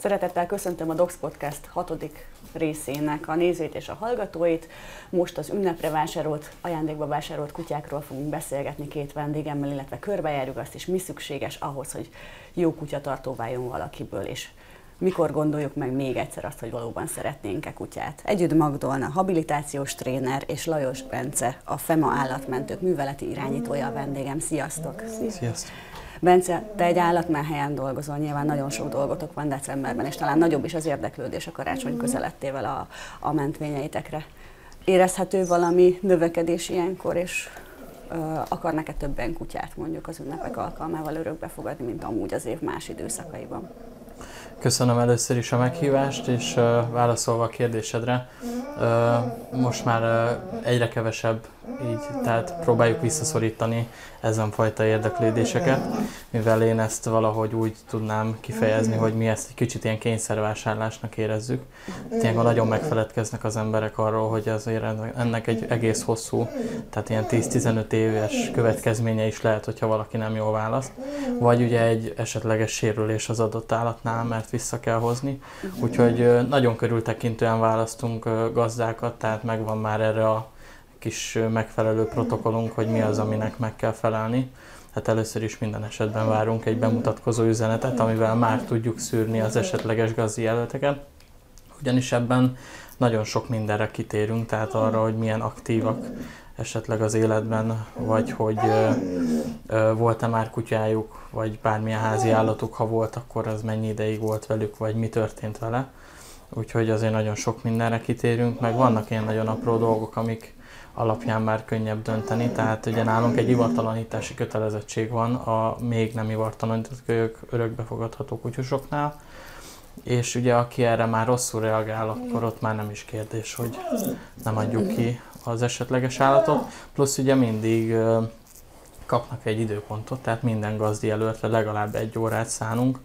Szeretettel köszöntöm a Docs Podcast hatodik részének a nézőit és a hallgatóit. Most az ünnepre vásárolt, ajándékba vásárolt kutyákról fogunk beszélgetni két vendégemmel, illetve körbejárjuk azt is, mi szükséges ahhoz, hogy jó kutyatartó váljon valakiből, és mikor gondoljuk meg még egyszer azt, hogy valóban szeretnénk-e kutyát. Együtt Magdolna, habilitációs tréner, és Lajos Bence, a FEMA állatmentők műveleti irányítója a vendégem. Sziasztok! Sziasztok! Bence, te egy állatmenhelyen dolgozol, nyilván nagyon sok dolgotok van decemberben, és talán nagyobb is az érdeklődés a karácsony közelettével a, a mentvényeitekre. Érezhető valami növekedés ilyenkor, és akarnak-e többen kutyát mondjuk az ünnepek alkalmával örökbe fogadni, mint amúgy az év más időszakaiban? Köszönöm először is a meghívást, és uh, válaszolva a kérdésedre, uh, most már uh, egyre kevesebb így, tehát próbáljuk visszaszorítani ezen fajta érdeklődéseket, mivel én ezt valahogy úgy tudnám kifejezni, hogy mi ezt egy kicsit ilyen kényszervásárlásnak érezzük. Ilyenkor nagyon megfeledkeznek az emberek arról, hogy azért ennek egy egész hosszú, tehát ilyen 10-15 éves következménye is lehet, hogyha valaki nem jól választ, vagy ugye egy esetleges sérülés az adott állatnál, mert vissza kell hozni. Úgyhogy nagyon körültekintően választunk gazdákat, tehát megvan már erre a kis megfelelő protokollunk, hogy mi az, aminek meg kell felelni. Hát először is minden esetben várunk egy bemutatkozó üzenetet, amivel már tudjuk szűrni az esetleges gazdi jelölteket. Ugyanis ebben nagyon sok mindenre kitérünk, tehát arra, hogy milyen aktívak esetleg az életben, vagy hogy volt-e már kutyájuk, vagy bármilyen házi állatuk, ha volt, akkor az mennyi ideig volt velük, vagy mi történt vele. Úgyhogy azért nagyon sok mindenre kitérünk, meg vannak ilyen nagyon apró dolgok, amik alapján már könnyebb dönteni, tehát ugye nálunk egy ivartalanítási kötelezettség van a még nem ivartalanított kölyök örökbefogadható kutyusoknál, és ugye aki erre már rosszul reagál, akkor ott már nem is kérdés, hogy nem adjuk ki az esetleges állatot. Plusz ugye mindig kapnak egy időpontot, tehát minden gazdi előtt legalább egy órát szánunk,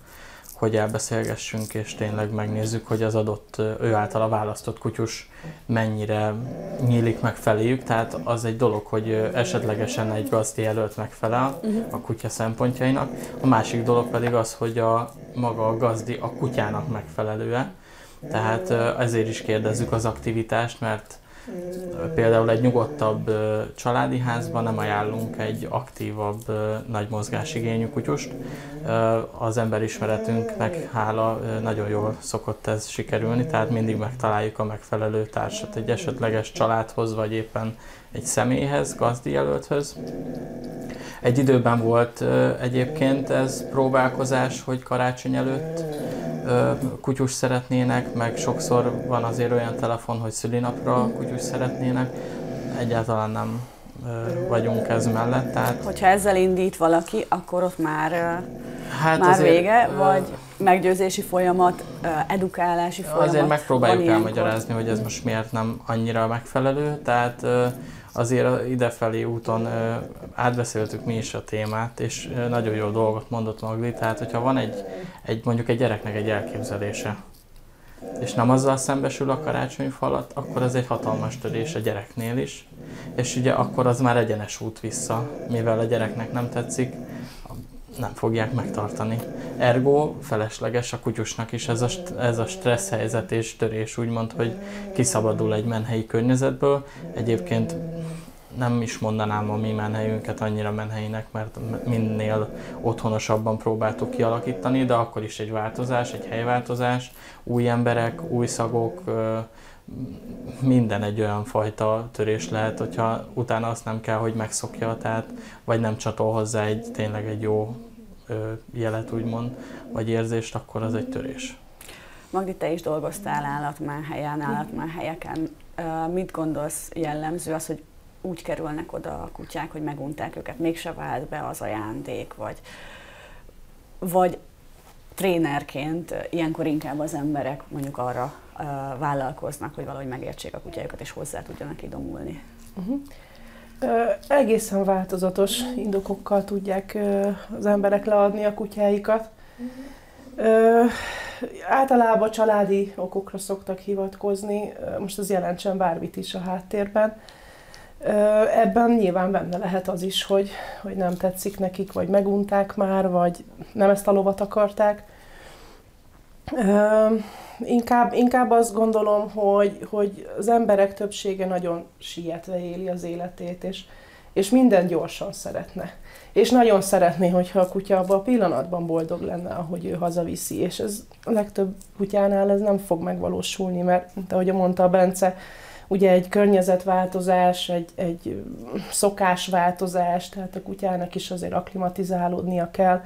hogy elbeszélgessünk, és tényleg megnézzük, hogy az adott ő által a választott kutyus mennyire nyílik meg feléjük. Tehát az egy dolog, hogy esetlegesen egy gazdi jelölt megfelel a kutya szempontjainak. A másik dolog pedig az, hogy a maga a gazdi a kutyának megfelelőe. Tehát ezért is kérdezzük az aktivitást, mert Például egy nyugodtabb családi házban nem ajánlunk egy aktívabb, nagy mozgásigényű kutyust. Az emberismeretünknek hála nagyon jól szokott ez sikerülni, tehát mindig megtaláljuk a megfelelő társat egy esetleges családhoz, vagy éppen egy személyhez, gazdi jelölthöz. Egy időben volt egyébként ez próbálkozás, hogy karácsony előtt kutyus szeretnének, meg sokszor van azért olyan telefon, hogy szülinapra kutyus szeretnének. Egyáltalán nem vagyunk ez mellett. Tehát... Hogyha ezzel indít valaki, akkor ott már, hát már azért, vége, vagy meggyőzési folyamat, edukálási folyamat? Azért megpróbáljuk elmagyarázni, hogy ez most miért nem annyira megfelelő. Tehát azért idefelé úton átbeszéltük mi is a témát, és nagyon jó dolgot mondott Magli, tehát hogyha van egy, egy mondjuk egy gyereknek egy elképzelése, és nem azzal szembesül a karácsonyfalat, akkor az egy hatalmas törés a gyereknél is, és ugye akkor az már egyenes út vissza, mivel a gyereknek nem tetszik, nem fogják megtartani. Ergo felesleges a kutyusnak is ez a, ez a stressz helyzet és törés, úgymond, hogy kiszabadul egy menhelyi környezetből. Egyébként nem is mondanám a mi menhelyünket annyira menhelyinek, mert minél otthonosabban próbáltuk kialakítani, de akkor is egy változás, egy helyváltozás, új emberek, új szagok, minden egy olyan fajta törés lehet, hogyha utána azt nem kell, hogy megszokja, tehát vagy nem csatol hozzá egy tényleg egy jó jelet úgymond, vagy érzést, akkor az egy törés. Magdi, te is dolgoztál állatmenhelyen, állatmenhelyeken. Mit gondolsz jellemző az, hogy úgy kerülnek oda a kutyák, hogy megunták őket, mégse vált be az ajándék, vagy, vagy trénerként ilyenkor inkább az emberek mondjuk arra uh, vállalkoznak, hogy valahogy megértsék a kutyájukat, és hozzá tudjanak idomulni. Uh-huh. Egészen változatos indokokkal tudják az emberek leadni a kutyáikat. Uh-huh. Általában családi okokra szoktak hivatkozni, most az jelentsen bármit is a háttérben. Ebben nyilván benne lehet az is, hogy, hogy nem tetszik nekik, vagy megunták már, vagy nem ezt a lovat akarták. Inkább, inkább azt gondolom, hogy, hogy az emberek többsége nagyon sietve éli az életét, és, és minden gyorsan szeretne. És nagyon szeretné, hogyha a kutya abban a pillanatban boldog lenne, ahogy ő hazaviszi. És ez a legtöbb kutyánál ez nem fog megvalósulni, mert, mint ahogy mondta a Bence, ugye egy környezetváltozás, egy, egy szokásváltozás, tehát a kutyának is azért aklimatizálódnia kell.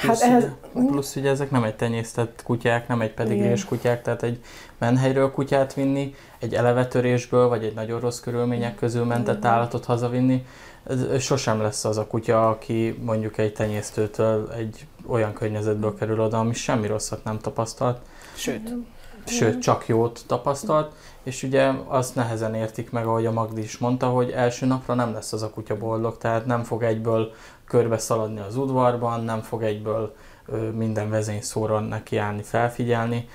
Hát ehhez... plusz ugye ezek nem egy tenyésztett kutyák, nem egy pedigrés kutyák, tehát egy menhelyről kutyát vinni, egy elevetörésből, vagy egy nagyon rossz körülmények közül mentett állatot hazavinni, ez sosem lesz az a kutya, aki mondjuk egy tenyésztőtől egy olyan környezetből kerül oda, ami semmi rosszat nem tapasztalt. Sőt sőt csak jót tapasztalt, és ugye azt nehezen értik meg, ahogy a Magdi is mondta, hogy első napra nem lesz az a kutya boldog, tehát nem fog egyből körbe szaladni az udvarban, nem fog egyből minden vezény szóra nekiállni, felfigyelni.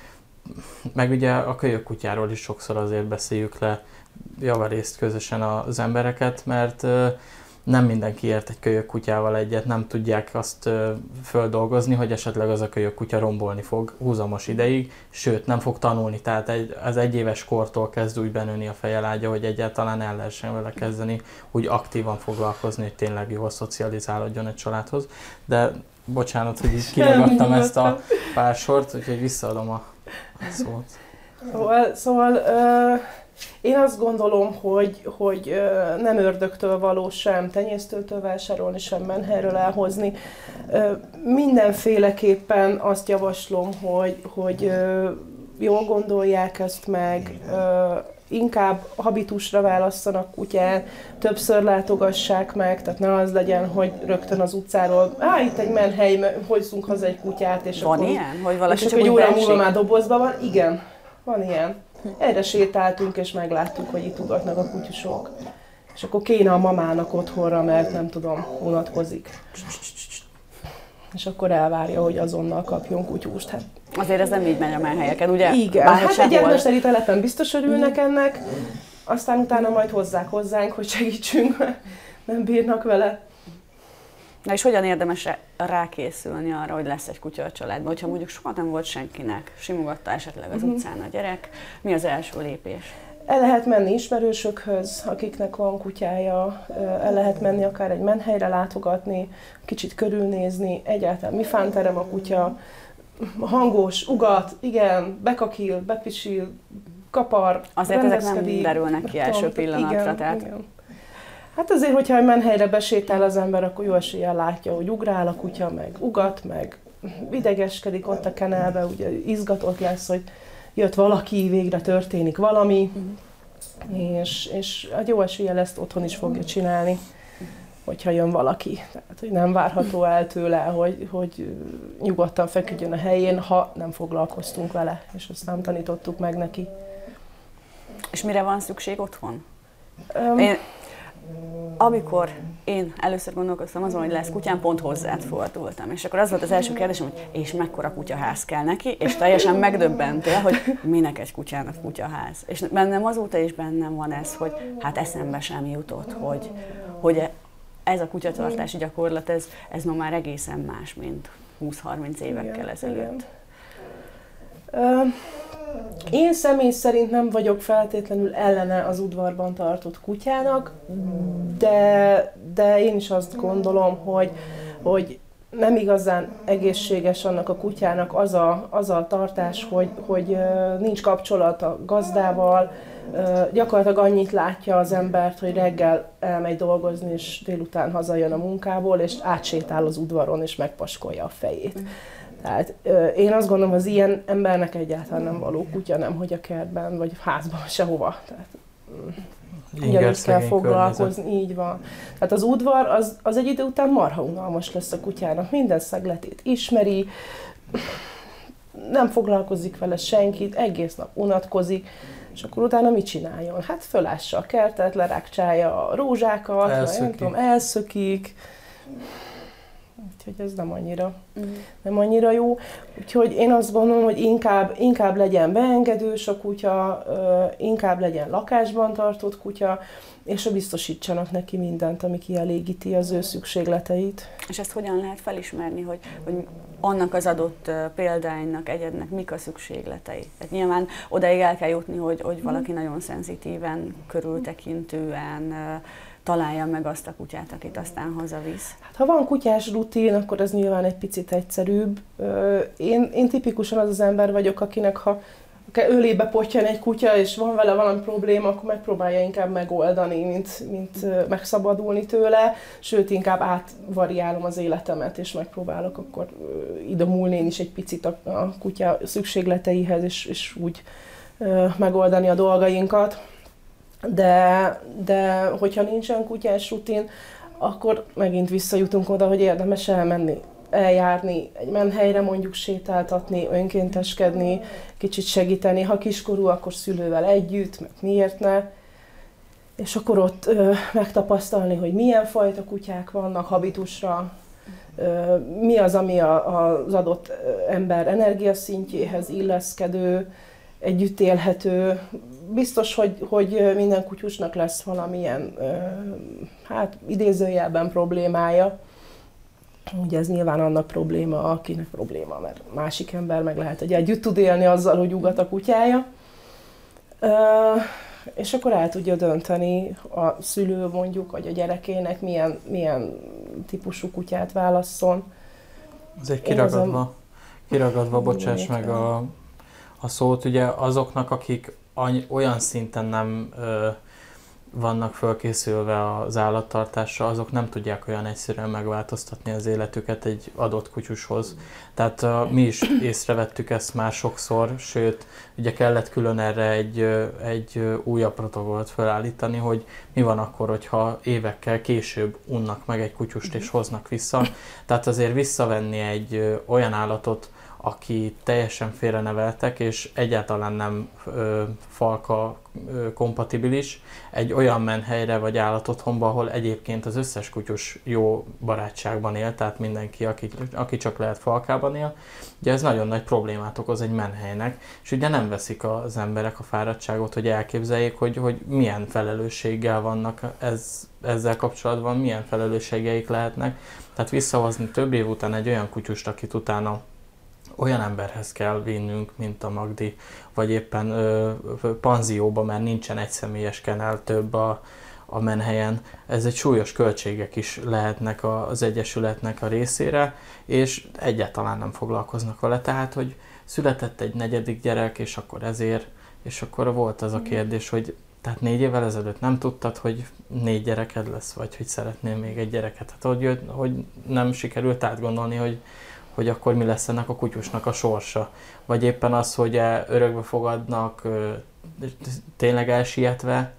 Meg ugye a kölyök kutyáról is sokszor azért beszéljük le javarészt közösen az embereket, mert nem mindenki ért egy kölyök kutyával egyet, nem tudják azt ö, földolgozni, hogy esetleg az a kölyök kutya rombolni fog húzamos ideig, sőt nem fog tanulni, tehát egy, az egyéves kortól kezd úgy benőni a fejelágya, hogy egyáltalán el lehessen vele kezdeni, úgy aktívan foglalkozni, hogy tényleg jól szocializálódjon egy családhoz. De bocsánat, hogy így kiragadtam ezt a pár sort, úgyhogy visszaadom a, szót. Szóval, szóval uh én azt gondolom, hogy, hogy nem ördögtől való sem tenyésztőtől vásárolni, sem menhelyről elhozni. Mindenféleképpen azt javaslom, hogy, hogy jól gondolják ezt meg, inkább habitusra válasszanak kutyát, többször látogassák meg, tehát ne az legyen, hogy rögtön az utcáról, á, itt egy menhely, hozzunk haza egy kutyát, és van akkor, ilyen? Hogy valaki és csak egy óra múlva már dobozban van? Igen, van ilyen. Erre sétáltunk, és megláttuk, hogy itt ugatnak a kutyusok. És akkor kéne a mamának otthonra, mert nem tudom, unatkozik. És akkor elvárja, hogy azonnal kapjon kutyust. Hát, Azért ez nem így megy a menhelyeken, ugye? Igen, Bár hát egy gyermesteri telepen biztos örülnek ennek, aztán utána majd hozzák hozzánk, hogy segítsünk, mert nem bírnak vele. Na és hogyan érdemes rákészülni arra, hogy lesz egy kutya a családban? Hogyha mondjuk soha nem volt senkinek, simogatta esetleg az uh-huh. utcán a gyerek, mi az első lépés? El lehet menni ismerősökhöz, akiknek van kutyája, el lehet menni akár egy menhelyre látogatni, kicsit körülnézni, egyáltalán mi fánterem a kutya, hangos, ugat, igen, bekakil, bepisil, kapar, Azért ezek nem derülnek ki első pillanatra, igen, tehát igen. Hát azért, hogyha egy menhelyre besétál az ember, akkor jó eséllyel látja, hogy ugrál a kutya, meg ugat, meg idegeskedik ott a kenelbe, ugye izgatott lesz, hogy jött valaki, végre történik valami, uh-huh. és, és a hát jó eséllyel ezt otthon is fogja csinálni, hogyha jön valaki. Tehát, hogy nem várható el tőle, hogy, hogy nyugodtan feküdjön a helyén, ha nem foglalkoztunk vele, és ezt nem tanítottuk meg neki. És mire van szükség otthon? Um, Én amikor én először gondolkoztam azon, hogy lesz kutyám, pont hozzád fordultam. És akkor az volt az első kérdésem, hogy és mekkora kutyaház kell neki, és teljesen megdöbbentél, hogy minek egy kutyának kutyaház. És bennem azóta is bennem van ez, hogy hát eszembe sem jutott, hogy, hogy ez a kutyatartási gyakorlat, ez, ez ma már egészen más, mint 20-30 évekkel ezelőtt. Igen. Én személy szerint nem vagyok feltétlenül ellene az udvarban tartott kutyának, de, de én is azt gondolom, hogy, hogy nem igazán egészséges annak a kutyának az a, az a tartás, hogy, hogy nincs kapcsolat a gazdával, gyakorlatilag annyit látja az embert, hogy reggel elmegy dolgozni, és délután hazajön a munkából, és átsétál az udvaron, és megpaskolja a fejét. Tehát én azt gondolom, az ilyen embernek egyáltalán nem való kutya, nem hogy a kertben, vagy házban, sehova. Tehát, mm. Ugyanis kell foglalkozni, környezet. így van. Tehát az udvar az, az egy idő után marha unalmas lesz a kutyának. Minden szegletét ismeri, nem foglalkozik vele senkit, egész nap unatkozik, és akkor utána mit csináljon? Hát fölássa a kertet, lerákcsálja a rózsákat, elszökik. nem tudom, elszökik. Úgyhogy ez nem annyira, uh-huh. nem annyira jó. Úgyhogy én azt gondolom, hogy inkább, inkább legyen beengedős a kutya, inkább legyen lakásban tartott kutya, és biztosítsanak neki mindent, ami kielégíti az ő szükségleteit. És ezt hogyan lehet felismerni, hogy, hogy annak az adott példánynak, egyednek mik a szükségletei? Tehát nyilván odaig el kell jutni, hogy, hogy valaki mm. nagyon szenzitíven, körültekintően találja meg azt a kutyát, akit aztán hazavisz. Hát, ha van kutyás rutin, akkor ez nyilván egy picit egyszerűbb. Én, én tipikusan az az ember vagyok, akinek ha ölébe potyan egy kutya, és van vele valami probléma, akkor megpróbálja inkább megoldani, mint, mint megszabadulni tőle, sőt, inkább átvariálom az életemet, és megpróbálok akkor idomulni én is egy picit a, a kutya szükségleteihez, és, és úgy megoldani a dolgainkat. De, de hogyha nincsen kutyás rutin, akkor megint visszajutunk oda, hogy érdemes elmenni, eljárni, egy menhelyre mondjuk sétáltatni, önkénteskedni, kicsit segíteni, ha kiskorú, akkor szülővel együtt, meg miért ne. És akkor ott ö, megtapasztalni, hogy milyen fajta kutyák vannak habitusra, ö, mi az, ami a, az adott ember energiaszintjéhez illeszkedő, együtt élhető. Biztos, hogy, hogy minden kutyusnak lesz valamilyen, hát idézőjelben problémája. Ugye ez nyilván annak probléma, akinek probléma, mert másik ember meg lehet, hogy együtt tud élni azzal, hogy ugat a kutyája. És akkor el tudja dönteni a szülő mondjuk, vagy a gyerekének milyen, milyen típusú kutyát válasszon. Ez egy kiragadva, kiragadva bocsáss meg a a szót ugye azoknak, akik olyan szinten nem ö, vannak fölkészülve az állattartásra, azok nem tudják olyan egyszerűen megváltoztatni az életüket egy adott kutyushoz. Tehát uh, mi is észrevettük ezt már sokszor, sőt, ugye kellett külön erre egy, egy újabb protokollt felállítani, hogy mi van akkor, hogyha évekkel később unnak meg egy kutyust és hoznak vissza. Tehát azért visszavenni egy olyan állatot, aki teljesen félreneveltek, és egyáltalán nem ö, falka ö, kompatibilis, egy olyan menhelyre vagy állatotthonba, ahol egyébként az összes kutyus jó barátságban él, tehát mindenki, aki, aki csak lehet falkában él. Ugye ez nagyon nagy problémát okoz egy menhelynek, és ugye nem veszik az emberek a fáradtságot, hogy elképzeljék, hogy, hogy milyen felelősséggel vannak ez, ezzel kapcsolatban, milyen felelősségeik lehetnek. Tehát visszahozni több év után egy olyan kutyust, akit utána olyan emberhez kell vinnünk, mint a Magdi, vagy éppen ö, panzióba, mert nincsen egy személyes kenel több a, a menhelyen. Ez egy súlyos költségek is lehetnek az Egyesületnek a részére, és egyáltalán nem foglalkoznak vele. Tehát, hogy született egy negyedik gyerek, és akkor ezért, és akkor volt az a kérdés, hogy tehát négy évvel ezelőtt nem tudtad, hogy négy gyereked lesz, vagy hogy szeretnél még egy gyereket. Hát hogy, hogy nem sikerült átgondolni, hogy hogy akkor mi lesz ennek a kutyusnak a sorsa. Vagy éppen az, hogy e örökbe fogadnak tényleg elsietve,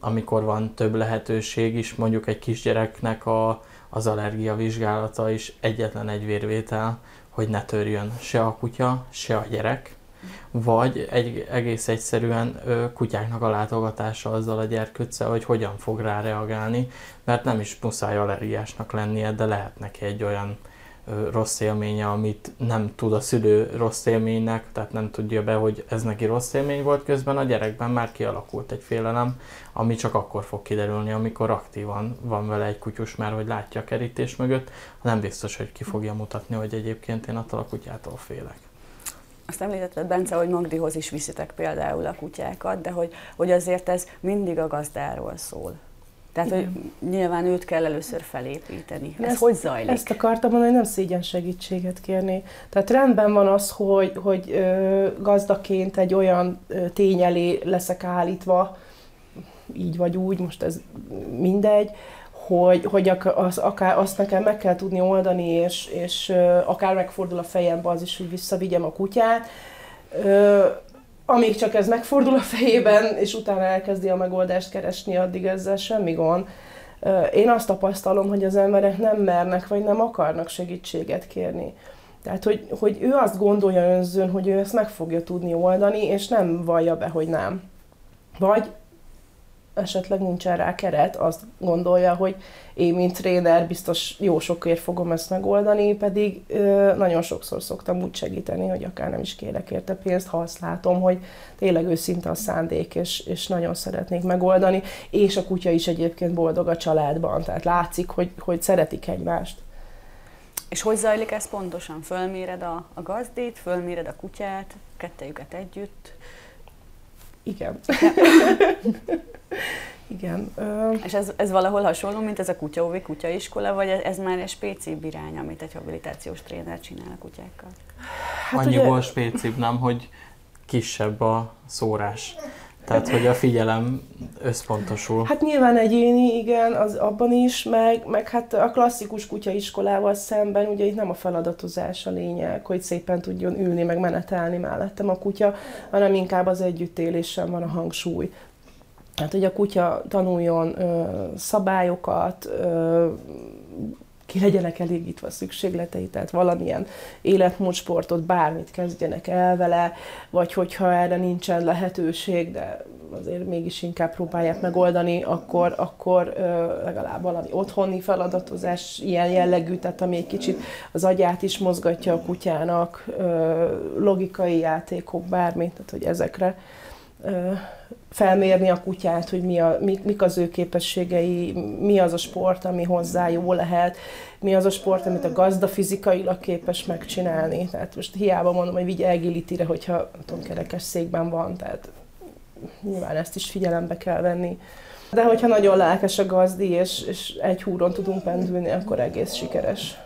amikor van több lehetőség is, mondjuk egy kisgyereknek a, az allergia vizsgálata is egyetlen egy vérvétel, hogy ne törjön se a kutya, se a gyerek, vagy egy egész egyszerűen ö, kutyáknak a látogatása azzal a gyerkőccel, hogy hogyan fog rá reagálni, mert nem is muszáj allergiásnak lennie, de lehet neki egy olyan rossz élménye, amit nem tud a szülő rossz élménynek, tehát nem tudja be, hogy ez neki rossz élmény volt, közben a gyerekben már kialakult egy félelem, ami csak akkor fog kiderülni, amikor aktívan van vele egy kutyus, mert hogy látja a kerítés mögött, nem biztos, hogy ki fogja mutatni, hogy egyébként én attól a kutyától félek. Azt említetted, Bence, hogy Magdihoz is viszitek például a kutyákat, de hogy, hogy azért ez mindig a gazdáról szól. Tehát, hogy nyilván őt kell először felépíteni. Ez ezt, hogy zajlik? Ezt akartam mondani, hogy nem szégyen segítséget kérni. Tehát rendben van az, hogy, hogy ö, gazdaként egy olyan ö, tény elé leszek állítva, így vagy úgy, most ez mindegy, hogy, hogy az, akár azt nekem meg kell tudni oldani, és, és ö, akár megfordul a fejembe az is, hogy visszavigyem a kutyát. Ö, amíg csak ez megfordul a fejében, és utána elkezdi a megoldást keresni, addig ezzel semmi gond. Én azt tapasztalom, hogy az emberek nem mernek, vagy nem akarnak segítséget kérni. Tehát, hogy, hogy ő azt gondolja önzőn, hogy ő ezt meg fogja tudni oldani, és nem vallja be, hogy nem. Vagy esetleg nincsen rá keret, azt gondolja, hogy én, mint tréner, biztos jó sokért fogom ezt megoldani, pedig ö, nagyon sokszor szoktam úgy segíteni, hogy akár nem is kérek érte pénzt, ha azt látom, hogy tényleg őszinte a szándék, és, és nagyon szeretnék megoldani, és a kutya is egyébként boldog a családban, tehát látszik, hogy, hogy szeretik egymást. És hogy zajlik ez pontosan? Fölméred a, a gazdét, fölméred a kutyát, kettejüket együtt? Igen. Igen. És ez, ez valahol hasonló, mint ez a kutyaóvi kutyaiskola, vagy ez már egy spécibb irány, amit egy habilitációs tréner csinál a kutyákkal? Hát Annyiból ugye... spécibb, nem, hogy kisebb a szórás. Tehát, hogy a figyelem összpontosul. Hát nyilván egyéni, igen, az abban is, meg, meg hát a klasszikus kutyaiskolával szemben ugye itt nem a feladatozás a lényeg, hogy szépen tudjon ülni, meg menetelni mellettem a kutya, hanem inkább az együttélésen van a hangsúly. Hát, hogy a kutya tanuljon ö, szabályokat, ö, ki legyenek elégítve a szükségletei, tehát valamilyen életmódsportot, bármit kezdjenek el vele, vagy hogyha erre nincsen lehetőség, de azért mégis inkább próbálják megoldani, akkor, akkor ö, legalább valami otthoni feladatozás ilyen jellegű, tehát ami egy kicsit az agyát is mozgatja a kutyának, ö, logikai játékok, bármit, tehát hogy ezekre felmérni a kutyát, hogy mi a, mik, mik az ő képességei, mi az a sport, ami hozzá jó lehet, mi az a sport, amit a gazda fizikailag képes megcsinálni. Tehát most hiába mondom, hogy vigye agility hogyha tudom, kerekes székben van, tehát nyilván ezt is figyelembe kell venni. De hogyha nagyon lelkes a gazdi, és, és egy húron tudunk pendülni, akkor egész sikeres.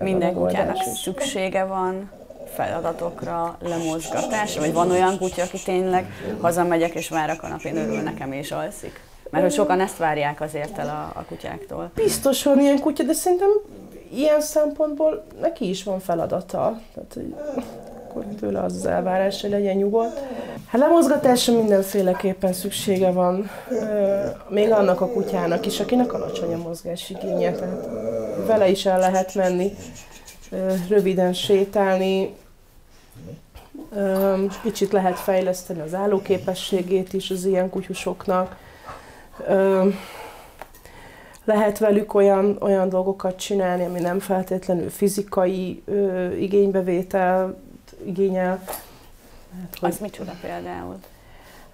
Minden kutyának szüksége van feladatokra, lemozgatásra? Vagy van olyan kutya, aki tényleg hazamegyek és vár a kanapén, örül nekem és alszik? Mert hogy sokan ezt várják azért el a, a kutyáktól. Biztos van ilyen kutya, de szerintem ilyen szempontból neki is van feladata. Tehát, hogy akkor tőle az az elvárás, hogy legyen nyugodt. Hát lemozgatásra mindenféleképpen szüksége van, még annak a kutyának is, akinek alacsony a mozgásigénye, tehát vele is el lehet menni, röviden sétálni, Kicsit lehet fejleszteni az állóképességét is az ilyen kutyusoknak. Lehet velük olyan, olyan dolgokat csinálni, ami nem feltétlenül fizikai igénybevétel igényel. Hát, hogy... Az micsoda például?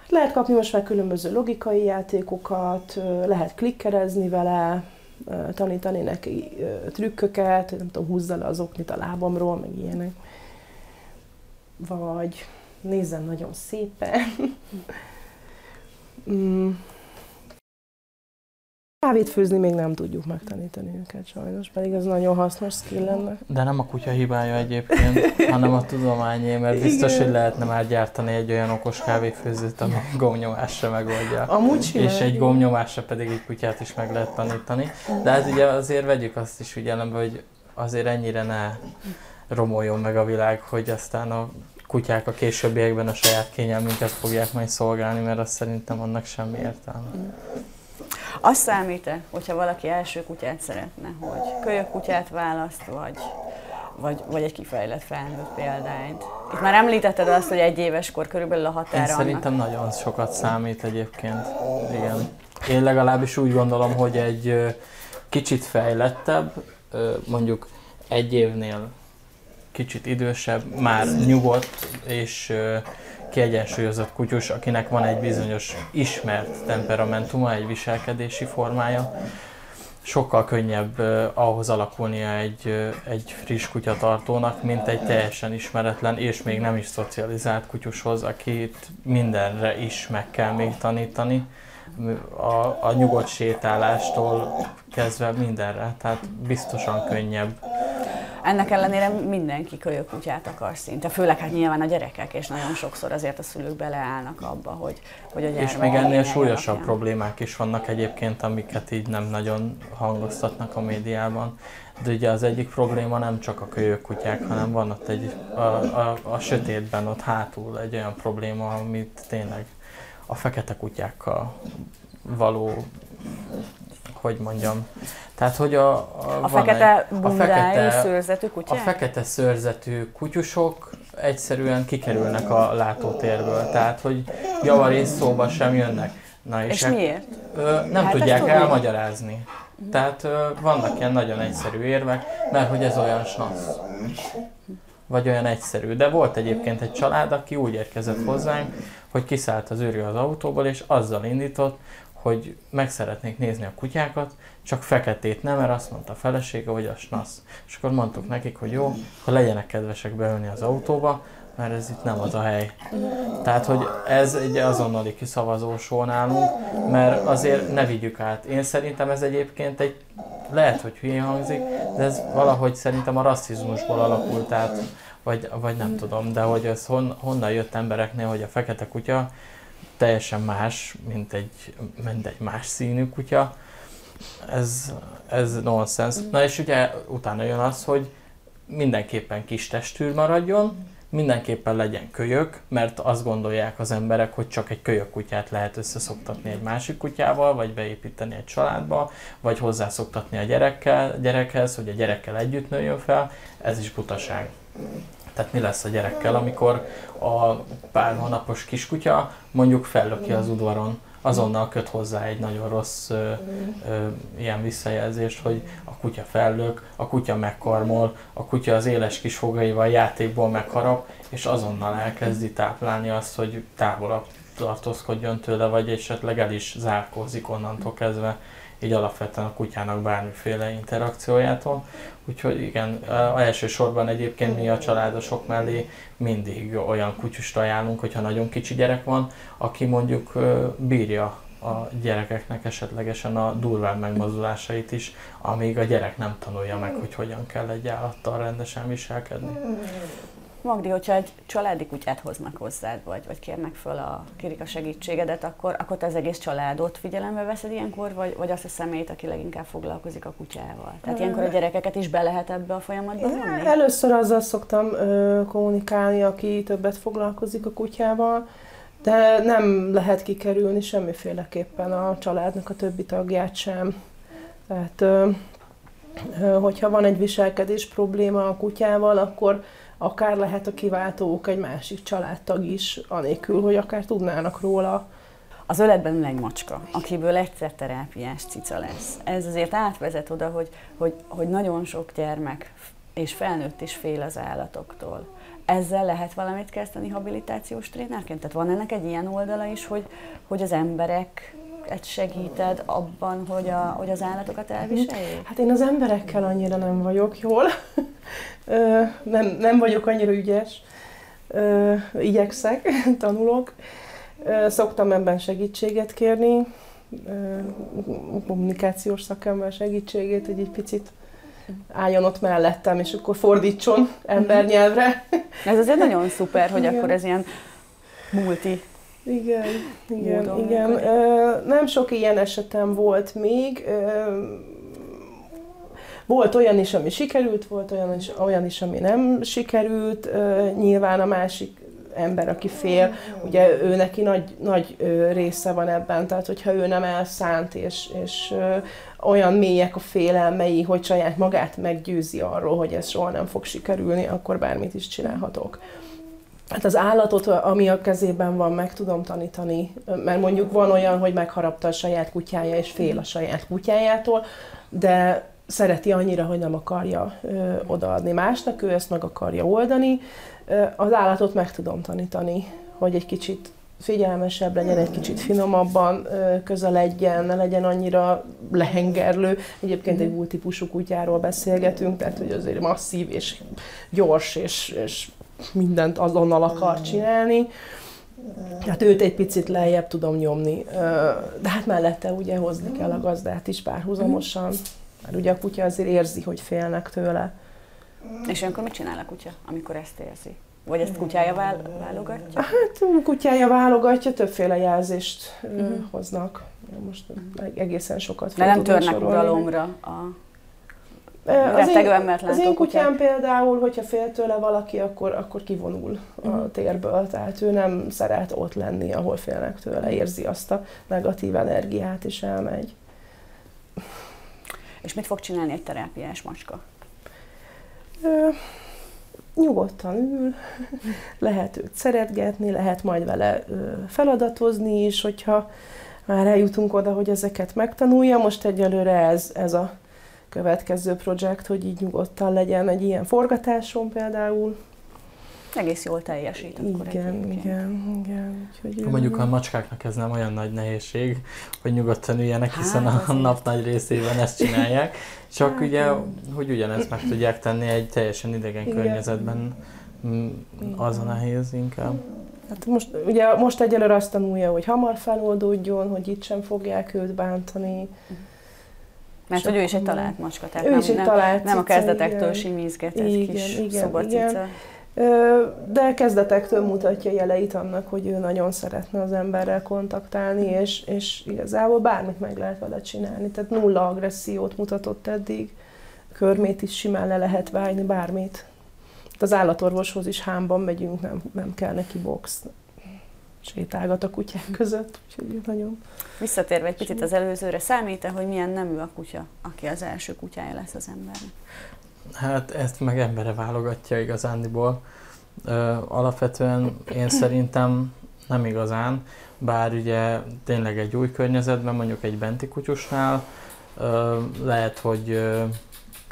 Lehet kapni most már különböző logikai játékokat, lehet klikkerezni vele, tanítani neki trükköket, nem tudom, húzza le az oknit a lábamról, meg ilyenek vagy nézzen nagyon szépen. mm. Kávét főzni még nem tudjuk megtanítani őket sajnos, pedig ez nagyon hasznos skill lenne. De nem a kutya hibája egyébként, hanem a tudományé, mert biztos, Igen. hogy lehetne már gyártani egy olyan okos kávéfőzőt, ami gomnyomásra megoldja. Amúgy És egy gomnyomásra pedig egy kutyát is meg lehet tanítani. De hát ugye azért vegyük azt is figyelembe, hogy azért ennyire ne romoljon meg a világ, hogy aztán a kutyák a későbbiekben a saját kényelmünket fogják majd szolgálni, mert azt szerintem annak semmi értelme. Azt számít-e, hogyha valaki első kutyát szeretne, hogy kölyök kutyát választ, vagy, vagy, vagy egy kifejlett felnőtt példányt? Itt már említetted azt, hogy egy éves kor körülbelül a határa Én szerintem annak. nagyon sokat számít egyébként. Igen. Én legalábbis úgy gondolom, hogy egy kicsit fejlettebb, mondjuk egy évnél kicsit idősebb, már nyugodt és kiegyensúlyozott kutyus, akinek van egy bizonyos ismert temperamentuma, egy viselkedési formája, sokkal könnyebb ahhoz alakulnia egy, egy friss kutyatartónak, mint egy teljesen ismeretlen és még nem is szocializált kutyushoz, akit mindenre is meg kell még tanítani, a, a nyugodt sétálástól kezdve mindenre, tehát biztosan könnyebb. Ennek ellenére mindenki kölyökutyát akar szinte, főleg hát nyilván a gyerekek, és nagyon sokszor azért a szülők beleállnak abba, hogy, hogy a gyermek És még ennél súlyosabb alapján. problémák is vannak egyébként, amiket így nem nagyon hangoztatnak a médiában. De ugye az egyik probléma nem csak a kölyökkutyák, hanem van ott egy, a, a, a sötétben, ott hátul egy olyan probléma, amit tényleg a fekete kutyákkal való, hogy mondjam, tehát, hogy a, a, a fekete egy, bundájú, a fekete, szőrzetű kutyák? A fekete szőrzetű kutyusok egyszerűen kikerülnek a látótérből, tehát, hogy javarész szóba sem jönnek. Na, és, és e- miért? Ö, nem hát tudják elmagyarázni. Tehát ö, vannak ilyen nagyon egyszerű érvek, mert hogy ez olyan snasz. Vagy olyan egyszerű. De volt egyébként egy család, aki úgy érkezett hozzánk, hogy kiszállt az őrű az autóból, és azzal indított, hogy meg szeretnék nézni a kutyákat, csak feketét nem, mert azt mondta a felesége, hogy a snasz. És akkor mondtuk nekik, hogy jó, ha legyenek kedvesek beülni az autóba, mert ez itt nem az a hely. Tehát, hogy ez egy azonnali kiszavazósó nálunk, mert azért ne vigyük át. Én szerintem ez egyébként egy, lehet, hogy hülyén hangzik, de ez valahogy szerintem a rasszizmusból alakult át, vagy, vagy nem tudom, de hogy ez hon, honnan jött embereknél, hogy a fekete kutya teljesen más, mint egy, mint egy más színű kutya, ez, ez nonsens. Na és ugye utána jön az, hogy mindenképpen kis testű maradjon, mindenképpen legyen kölyök, mert azt gondolják az emberek, hogy csak egy kölyök kutyát lehet összeszoktatni egy másik kutyával, vagy beépíteni egy családba, vagy hozzászoktatni a gyerekkel, gyerekhez, hogy a gyerekkel együtt nőjön fel, ez is butaság. Tehát mi lesz a gyerekkel, amikor a pár hónapos kiskutya mondjuk fellöki az udvaron, azonnal köt hozzá egy nagyon rossz ö, ö, ilyen visszajelzést, hogy a kutya fellök, a kutya megkarmol, a kutya az éles kis fogaival játékból megharap, és azonnal elkezdi táplálni azt, hogy távolabb tartózkodjon tőle, vagy esetleg el is zárkózik onnantól kezdve így alapvetően a kutyának bármiféle interakciójától. Úgyhogy igen, elsősorban egyébként mi a családosok mellé mindig olyan kutyust ajánlunk, hogyha nagyon kicsi gyerek van, aki mondjuk bírja a gyerekeknek esetlegesen a durván megmozdulásait is, amíg a gyerek nem tanulja meg, hogy hogyan kell egy állattal rendesen viselkedni. Magdi, hogyha egy családi kutyát hoznak hozzád, vagy, vagy kérnek föl a, kérik a segítségedet, akkor, akkor te az egész családot figyelembe veszed ilyenkor, vagy, vagy azt a személyt, aki leginkább foglalkozik a kutyával? Tehát ilyenkor a gyerekeket is be lehet ebbe a folyamatba vonni? Először azzal szoktam ö, kommunikálni, aki többet foglalkozik a kutyával, de nem lehet kikerülni semmiféleképpen a családnak a többi tagját sem. Tehát, ö, ö, hogyha van egy viselkedés probléma a kutyával, akkor akár lehet a kiváltók egy másik családtag is, anélkül, hogy akár tudnának róla. Az öletben ül egy macska, akiből egyszer terápiás cica lesz. Ez azért átvezet oda, hogy, hogy, hogy nagyon sok gyermek és felnőtt is fél az állatoktól. Ezzel lehet valamit kezdeni habilitációs trénerként? Tehát van ennek egy ilyen oldala is, hogy, hogy az emberek segíted abban, hogy, a, hogy az állatokat elviseljék? Hát én az emberekkel annyira nem vagyok jól. Nem, nem vagyok annyira ügyes. Igyekszek, tanulok. Szoktam ebben segítséget kérni, kommunikációs szakember segítségét, hogy egy picit álljon ott mellettem, és akkor fordítson embernyelvre. Ez azért nagyon szuper, hogy igen. akkor ez ilyen multi igen, igen, igen. Nem sok ilyen esetem volt még. Volt olyan is, ami sikerült, volt olyan is, olyan is ami nem sikerült. Nyilván a másik ember, aki fél, ugye ő neki nagy, nagy része van ebben, tehát hogyha ő nem elszánt, és, és olyan mélyek a félelmei, hogy saját magát meggyőzi arról, hogy ez soha nem fog sikerülni, akkor bármit is csinálhatok. Hát az állatot, ami a kezében van, meg tudom tanítani, mert mondjuk van olyan, hogy megharapta a saját kutyája, és fél a saját kutyájától, de szereti annyira, hogy nem akarja ö, odaadni másnak, ő ezt meg akarja oldani. Ö, az állatot meg tudom tanítani, hogy egy kicsit figyelmesebb legyen, egy kicsit finomabban közeledjen, ne legyen annyira lehengerlő. Egyébként egy új típusú kutyáról beszélgetünk, tehát hogy azért masszív és gyors és, és mindent azonnal akar csinálni. Hát őt egy picit lejjebb tudom nyomni, de hát mellette ugye hozni kell a gazdát is párhuzamosan, mert ugye a kutya azért érzi, hogy félnek tőle. És akkor mit csinál a kutya, amikor ezt érzi? Vagy ezt kutyája válogatja? Hát kutyája válogatja, többféle jelzést uh-huh. hoznak. Most egészen sokat De nem törnek uralomra a az én, az én kutyám például, hogyha fél tőle valaki, akkor, akkor kivonul a uh-huh. térből, tehát ő nem szeret ott lenni, ahol félnek tőle, érzi azt a negatív energiát, és elmegy. És mit fog csinálni egy terápiás macska? Ö, nyugodtan ül, lehet őt szeretgetni, lehet majd vele feladatozni is, hogyha már eljutunk oda, hogy ezeket megtanulja. Most egyelőre ez, ez a következő projekt, hogy így nyugodtan legyen egy ilyen forgatáson például. Egész jól teljesít akkor Igen, egyébként. igen, igen. Úgyhogy Mondjuk a macskáknak ez nem olyan nagy nehézség, hogy nyugodtan üljenek, hiszen hát, a nap nagy részében ezt csinálják. Csak hát, ugye, hogy ugyanezt meg tudják tenni egy teljesen idegen igen. környezetben, mm, az a nehéz inkább. Hát most, ugye most egyelőre azt tanulja, hogy hamar feloldódjon, hogy itt sem fogják őt bántani. Mert hogy ő is egy talált macska, tehát ő nem, is egy nem, talált nem a kezdetektől simízgetett igen, kis igen, szobacica. Igen. De kezdetektől mutatja jeleit annak, hogy ő nagyon szeretne az emberrel kontaktálni, és, és igazából bármit meg lehet vele csinálni. Tehát nulla agressziót mutatott eddig, körmét is simán le lehet vágni, bármit. Az állatorvoshoz is hámban megyünk, nem, nem kell neki box sétálgat a kutyák között, úgyhogy nagyon... Visszatérve egy picit az előzőre, számít-e, hogy milyen nemű a kutya, aki az első kutyája lesz az embernek? Hát ezt meg embere válogatja igazándiból. Ö, alapvetően én szerintem nem igazán, bár ugye tényleg egy új környezetben, mondjuk egy benti kutyusnál, ö, lehet, hogy ö,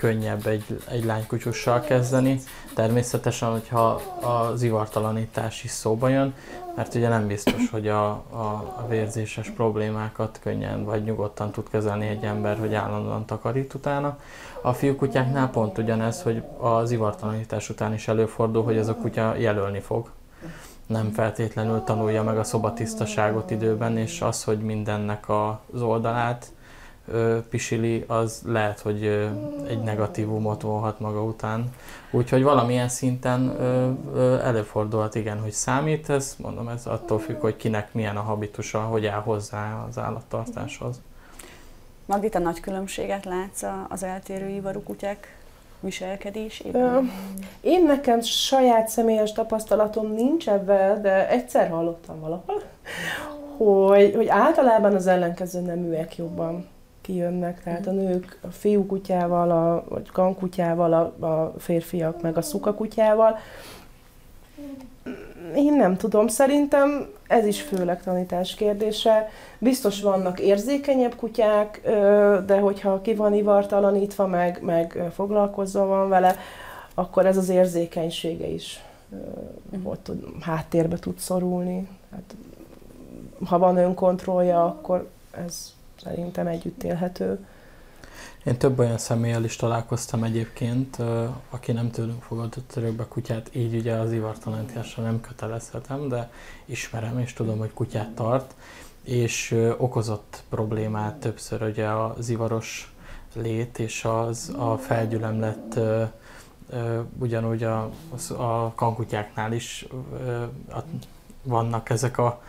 könnyebb egy, egy lánykutyussal kezdeni. Természetesen, hogyha a zivartalanítás is szóba jön, mert ugye nem biztos, hogy a, a, a vérzéses problémákat könnyen vagy nyugodtan tud kezelni egy ember, hogy állandóan takarít utána. A fiúkutyáknál pont ugyanez, hogy az ivartalanítás után is előfordul, hogy ez a kutya jelölni fog. Nem feltétlenül tanulja meg a szobatisztaságot időben, és az, hogy mindennek az oldalát pisili, az lehet, hogy egy negatívumot vonhat maga után. Úgyhogy valamilyen szinten előfordulhat, igen, hogy számít ez, mondom, ez attól függ, hogy kinek milyen a habitusa, hogy áll hozzá az állattartáshoz. Magdita, nagy különbséget látsz az eltérő ivarú kutyák viselkedésében? Én nekem saját személyes tapasztalatom nincs ebben, de egyszer hallottam valahol, hogy, hogy általában az ellenkező neműek jobban kijönnek, tehát a nők a fiú kutyával, a, vagy kankutyával, a, a férfiak meg a szuka kutyával. Én nem tudom, szerintem ez is főleg tanítás kérdése. Biztos vannak érzékenyebb kutyák, de hogyha ki van ivartalanítva, meg, meg foglalkozva van vele, akkor ez az érzékenysége is ott tud, háttérbe tud szorulni. Hát, ha van önkontrollja, akkor ez szerintem együtt élhető. Én több olyan személlyel is találkoztam egyébként, aki nem tőlünk fogadott örökbe kutyát, így ugye az ivartalanításra nem kötelezhetem, de ismerem és tudom, hogy kutyát tart, és okozott problémát többször ugye az ivaros lét és az a felgyülemlett ugyanúgy a, a kankutyáknál is vannak ezek a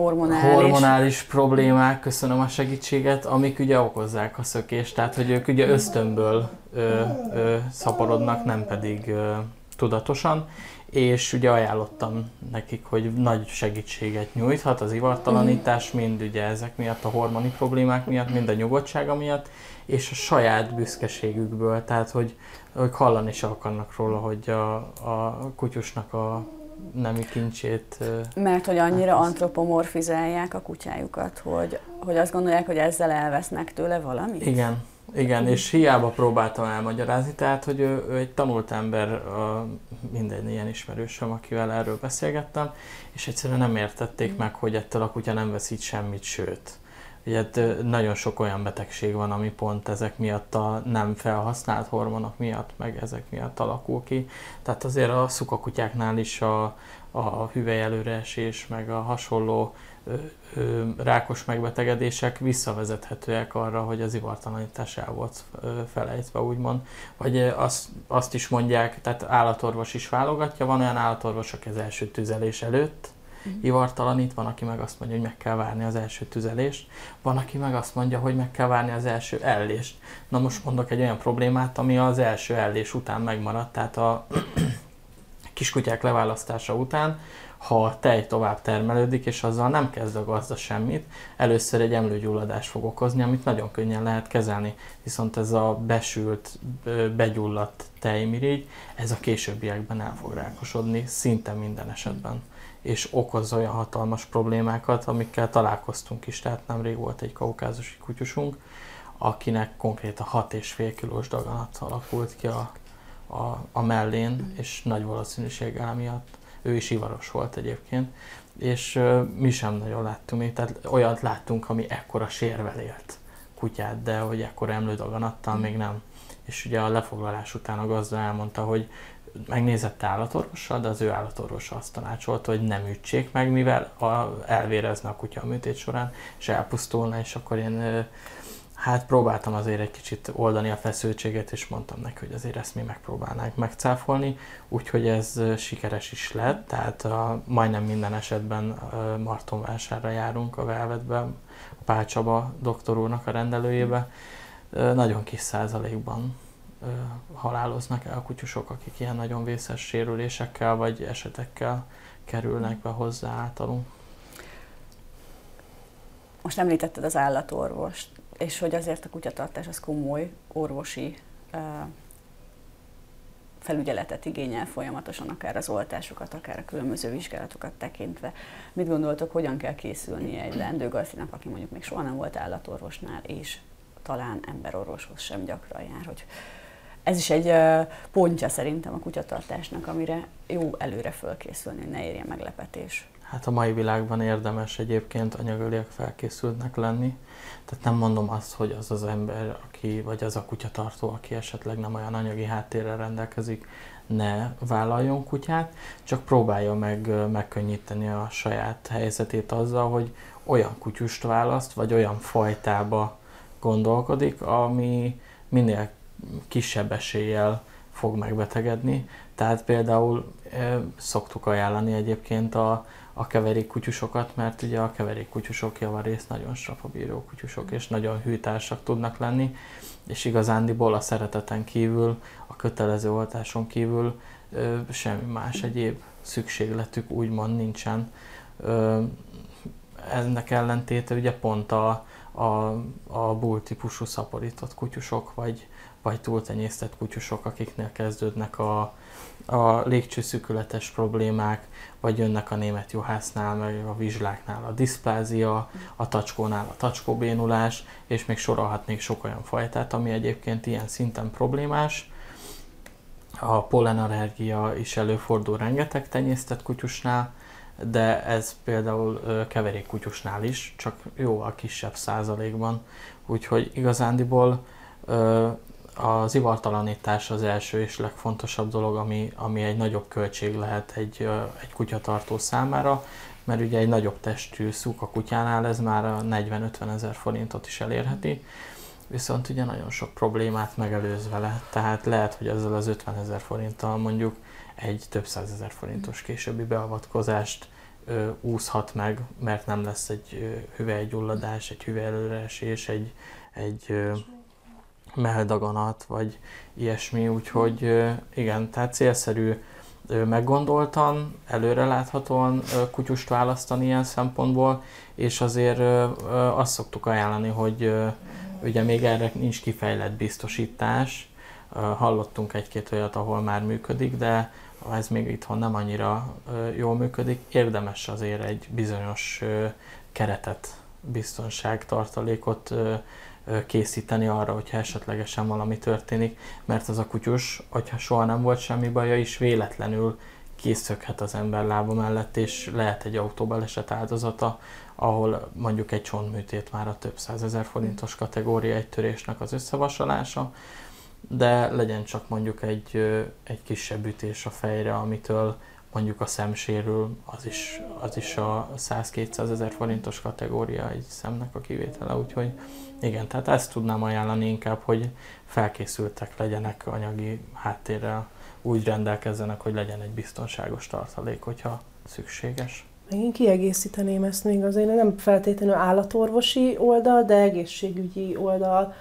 hormonális. hormonális problémák, köszönöm a segítséget, amik ugye okozzák a szökést, tehát hogy ők ugye ösztönből ö, ö, szaporodnak, nem pedig ö, tudatosan, és ugye ajánlottam nekik, hogy nagy segítséget nyújthat az ivartalanítás, mind ugye ezek miatt, a hormoni problémák miatt, mind a nyugodtsága miatt, és a saját büszkeségükből, tehát hogy, hogy hallani is akarnak róla, hogy a, a kutyusnak a nemi kincsét... Mert hogy annyira hát, antropomorfizálják a kutyájukat, hogy, hogy azt gondolják, hogy ezzel elvesznek tőle valamit? Igen, igen, és hiába próbáltam elmagyarázni, tehát, hogy ő, ő egy tanult ember, minden ilyen ismerősöm, akivel erről beszélgettem, és egyszerűen nem értették meg, hogy ettől a kutya nem veszít semmit, sőt. Ugye hát nagyon sok olyan betegség van, ami pont ezek miatt a nem felhasznált hormonok miatt, meg ezek miatt alakul ki. Tehát azért a szukakutyáknál is a, a hüvely előreesés, meg a hasonló ö, ö, rákos megbetegedések visszavezethetőek arra, hogy az ivartalanítás el volt felejtve, úgymond. Vagy azt, azt is mondják, tehát állatorvos is válogatja, van olyan állatorvos, aki az első tüzelés előtt uh-huh. ivartalanít, van, aki meg azt mondja, hogy meg kell várni az első tüzelést, van, aki meg azt mondja, hogy meg kell várni az első ellést. Na most mondok egy olyan problémát, ami az első ellés után megmaradt, tehát a kiskutyák leválasztása után, ha a tej tovább termelődik, és azzal nem kezd a gazda semmit, először egy emlőgyulladást fog okozni, amit nagyon könnyen lehet kezelni. Viszont ez a besült, begyulladt tejmirigy, ez a későbbiekben el fog rákosodni, szinte minden esetben és okoz olyan hatalmas problémákat, amikkel találkoztunk is. Tehát nemrég volt egy kaukázusi kutyusunk, akinek konkrétan 6,5 kilós daganat alakult ki a, a, a mellén, és nagy valószínűséggel miatt ő is ivaros volt egyébként, és uh, mi sem nagyon láttunk még, tehát olyat láttunk, ami ekkora sérvel élt kutyát, de hogy ekkora emlődaganattal még nem. És ugye a lefoglalás után a gazda elmondta, hogy megnézett állatorvossal, de az ő állatorvosa azt tanácsolta, hogy nem ütsék meg, mivel a, elvérezne a kutya a műtét során, és elpusztulna, és akkor én hát próbáltam azért egy kicsit oldani a feszültséget, és mondtam neki, hogy azért ezt mi megpróbálnánk megcáfolni, úgyhogy ez sikeres is lett, tehát a, majdnem minden esetben Martonvásárra járunk a Velvetbe, a Pál Csaba doktor úrnak a rendelőjébe, nagyon kis százalékban haláloznak el a kutyusok, akik ilyen nagyon vészes sérülésekkel vagy esetekkel kerülnek be hozzá általunk. Most említetted az állatorvost, és hogy azért a kutyatartás az komoly orvosi felügyeletet igényel folyamatosan, akár az oltásokat, akár a különböző vizsgálatokat tekintve. Mit gondoltok, hogyan kell készülnie egy leendőgazdinak, aki mondjuk még soha nem volt állatorvosnál, és talán emberorvoshoz sem gyakran jár, hogy ez is egy pontja szerintem a kutyatartásnak, amire jó előre fölkészülni, ne érjen meglepetés. Hát a mai világban érdemes egyébként anyagöliek felkészültnek lenni. Tehát nem mondom azt, hogy az az ember, aki, vagy az a kutyatartó, aki esetleg nem olyan anyagi háttérrel rendelkezik, ne vállaljon kutyát, csak próbálja meg megkönnyíteni a saját helyzetét azzal, hogy olyan kutyust választ, vagy olyan fajtába gondolkodik, ami minél kisebb eséllyel fog megbetegedni. Tehát például szoktuk ajánlani egyébként a, a keverék kutyusokat, mert ugye a keverék kutyusok javarészt nagyon strapabíró kutyusok, és nagyon hűtársak tudnak lenni, és igazándiból a szereteten kívül, a kötelező oltáson kívül e, semmi más egyéb szükségletük úgymond nincsen. E, ennek ellentéte ugye pont a, a, a bull típusú szaporított kutyusok, vagy, vagy túltenyésztett kutyusok, akiknél kezdődnek a, a légcsőszükületes problémák, vagy jönnek a német juhásznál, meg a vizsláknál a diszplázia, a tacskónál a tacskóbénulás, és még sorolhatnék sok olyan fajtát, ami egyébként ilyen szinten problémás. A pollenallergia is előfordul rengeteg tenyésztett kutyusnál, de ez például keverék kutyusnál is, csak jó a kisebb százalékban. Úgyhogy igazándiból az ivartalanítás az első és legfontosabb dolog, ami, ami egy nagyobb költség lehet egy, egy kutyatartó számára, mert ugye egy nagyobb testű szúk a kutyánál ez már a 40-50 ezer forintot is elérheti, viszont ugye nagyon sok problémát megelőz vele, tehát lehet, hogy ezzel az 50 ezer forinttal mondjuk egy több százezer forintos későbbi beavatkozást ö, úszhat meg, mert nem lesz egy hüvelygyulladás, egy hüvelyelőreesés, egy, egy ö, meldaganat, vagy ilyesmi, úgyhogy igen, tehát célszerű meggondoltan, előreláthatóan kutyust választani ilyen szempontból, és azért azt szoktuk ajánlani, hogy ugye még erre nincs kifejlett biztosítás, hallottunk egy-két olyat, ahol már működik, de ez még itthon nem annyira jól működik, érdemes azért egy bizonyos keretet, biztonságtartalékot készíteni arra, hogyha esetlegesen valami történik, mert az a kutyus, hogyha soha nem volt semmi baja is, véletlenül készökhet az ember lába mellett, és lehet egy autóbaleset áldozata, ahol mondjuk egy csontműtét már a több százezer forintos kategória egy törésnek az összevasalása, de legyen csak mondjuk egy, egy kisebb ütés a fejre, amitől mondjuk a szem sérül, az is, az is a 100-200 ezer forintos kategória egy szemnek a kivétele, úgyhogy igen, tehát ezt tudnám ajánlani inkább, hogy felkészültek legyenek anyagi háttérrel, úgy rendelkezzenek, hogy legyen egy biztonságos tartalék, hogyha szükséges. Én kiegészíteném ezt még azért nem feltétlenül állatorvosi oldal, de egészségügyi oldal,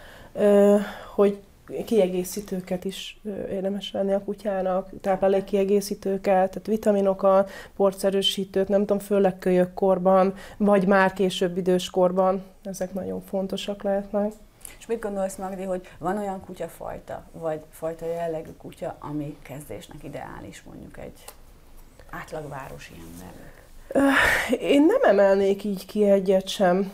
hogy kiegészítőket is érdemes venni a kutyának, táplálék kiegészítőket, tehát vitaminokat, porcerősítőt, nem tudom, főleg kölyökkorban, vagy már később időskorban, ezek nagyon fontosak lehetnek. És mit gondolsz, Magdi, hogy van olyan kutyafajta, vagy fajta jellegű kutya, ami kezdésnek ideális mondjuk egy átlagvárosi embernek? Én nem emelnék így ki egyet sem.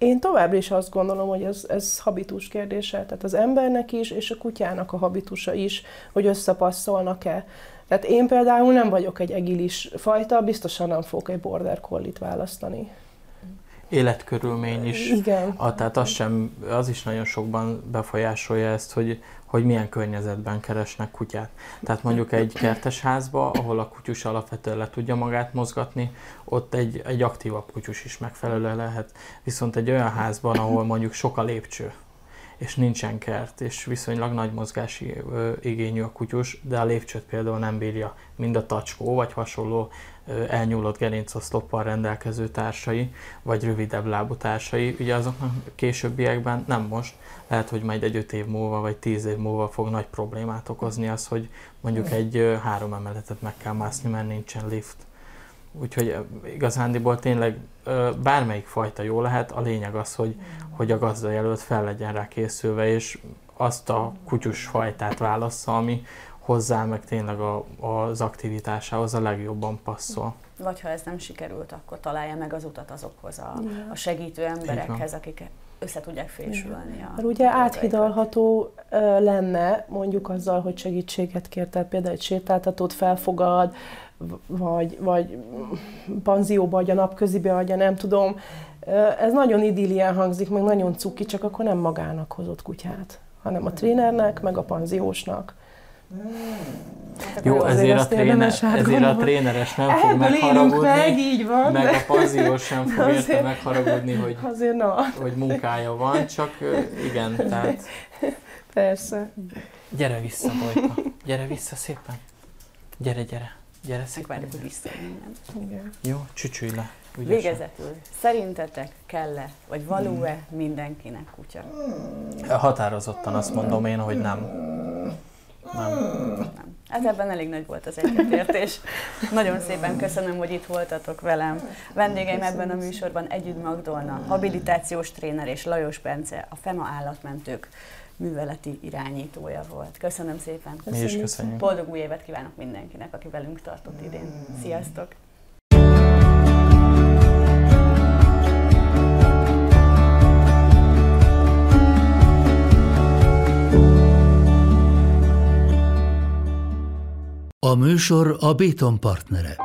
Én továbbra is azt gondolom, hogy ez, ez habitus kérdése, tehát az embernek is, és a kutyának a habitusa is, hogy összepasszolnak-e. Tehát én például nem vagyok egy egilis fajta, biztosan nem fogok egy border collie választani életkörülmény is. Igen. A, tehát az, sem, az is nagyon sokban befolyásolja ezt, hogy, hogy milyen környezetben keresnek kutyát. Tehát mondjuk egy kertes házba, ahol a kutyus alapvetően le tudja magát mozgatni, ott egy, egy aktívabb kutyus is megfelelő lehet. Viszont egy olyan házban, ahol mondjuk sok a lépcső, és nincsen kert, és viszonylag nagy mozgási ö, igényű a kutyus, de a lépcsőt például nem bírja mind a tacskó, vagy hasonló ö, elnyúlott gerincoszloppal rendelkező társai, vagy rövidebb lábú társai, ugye azoknak későbbiekben, nem most, lehet, hogy majd egy öt év múlva, vagy tíz év múlva fog nagy problémát okozni az, hogy mondjuk egy ö, három emeletet meg kell mászni, mert nincsen lift. Úgyhogy igazándiból tényleg bármelyik fajta jó lehet, a lényeg az, hogy, hogy a gazdajelölt fel legyen rá készülve, és azt a kutyus fajtát válassza, ami hozzá meg tényleg a, az aktivitásához a legjobban passzol. Vagy ha ez nem sikerült, akkor találja meg az utat azokhoz a, a segítő emberekhez, akik össze tudják fésülni. A Mert ugye áthidalható lenne mondjuk azzal, hogy segítséget kér, tehát például egy sétáltatót felfogad, vagy, vagy panzióba adja, napközibe adja, nem tudom. Ez nagyon idillián hangzik, meg nagyon cuki, csak akkor nem magának hozott kutyát, hanem a trénernek, meg a panziósnak. Hát Jó, ezért a, tréner, ezért a tréneres nem fog megharagudni, meg, így van, meg a panziós sem fog azért, érte megharagudni, hogy, azért na. hogy munkája van, csak igen, tehát... Persze. Gyere vissza, Bojka, gyere vissza szépen. Gyere, gyere. Gyere Megvárjuk, hogy Igen. Jó, csücsülj le. Ügyesen. Végezetül, szerintetek kell-e, vagy való-e mindenkinek kutya? Határozottan azt mondom én, hogy nem. Nem. nem. Hát ebben elég nagy volt az egyetértés. Nagyon szépen köszönöm, hogy itt voltatok velem. Vendégeim ebben a műsorban Együtt Magdolna, habilitációs tréner és Lajos Bence, a FEMA állatmentők műveleti irányítója volt. Köszönöm szépen. Mi is köszönjük. Boldog új évet kívánok mindenkinek, aki velünk tartott idén. Sziasztok! A műsor a Béton partnere.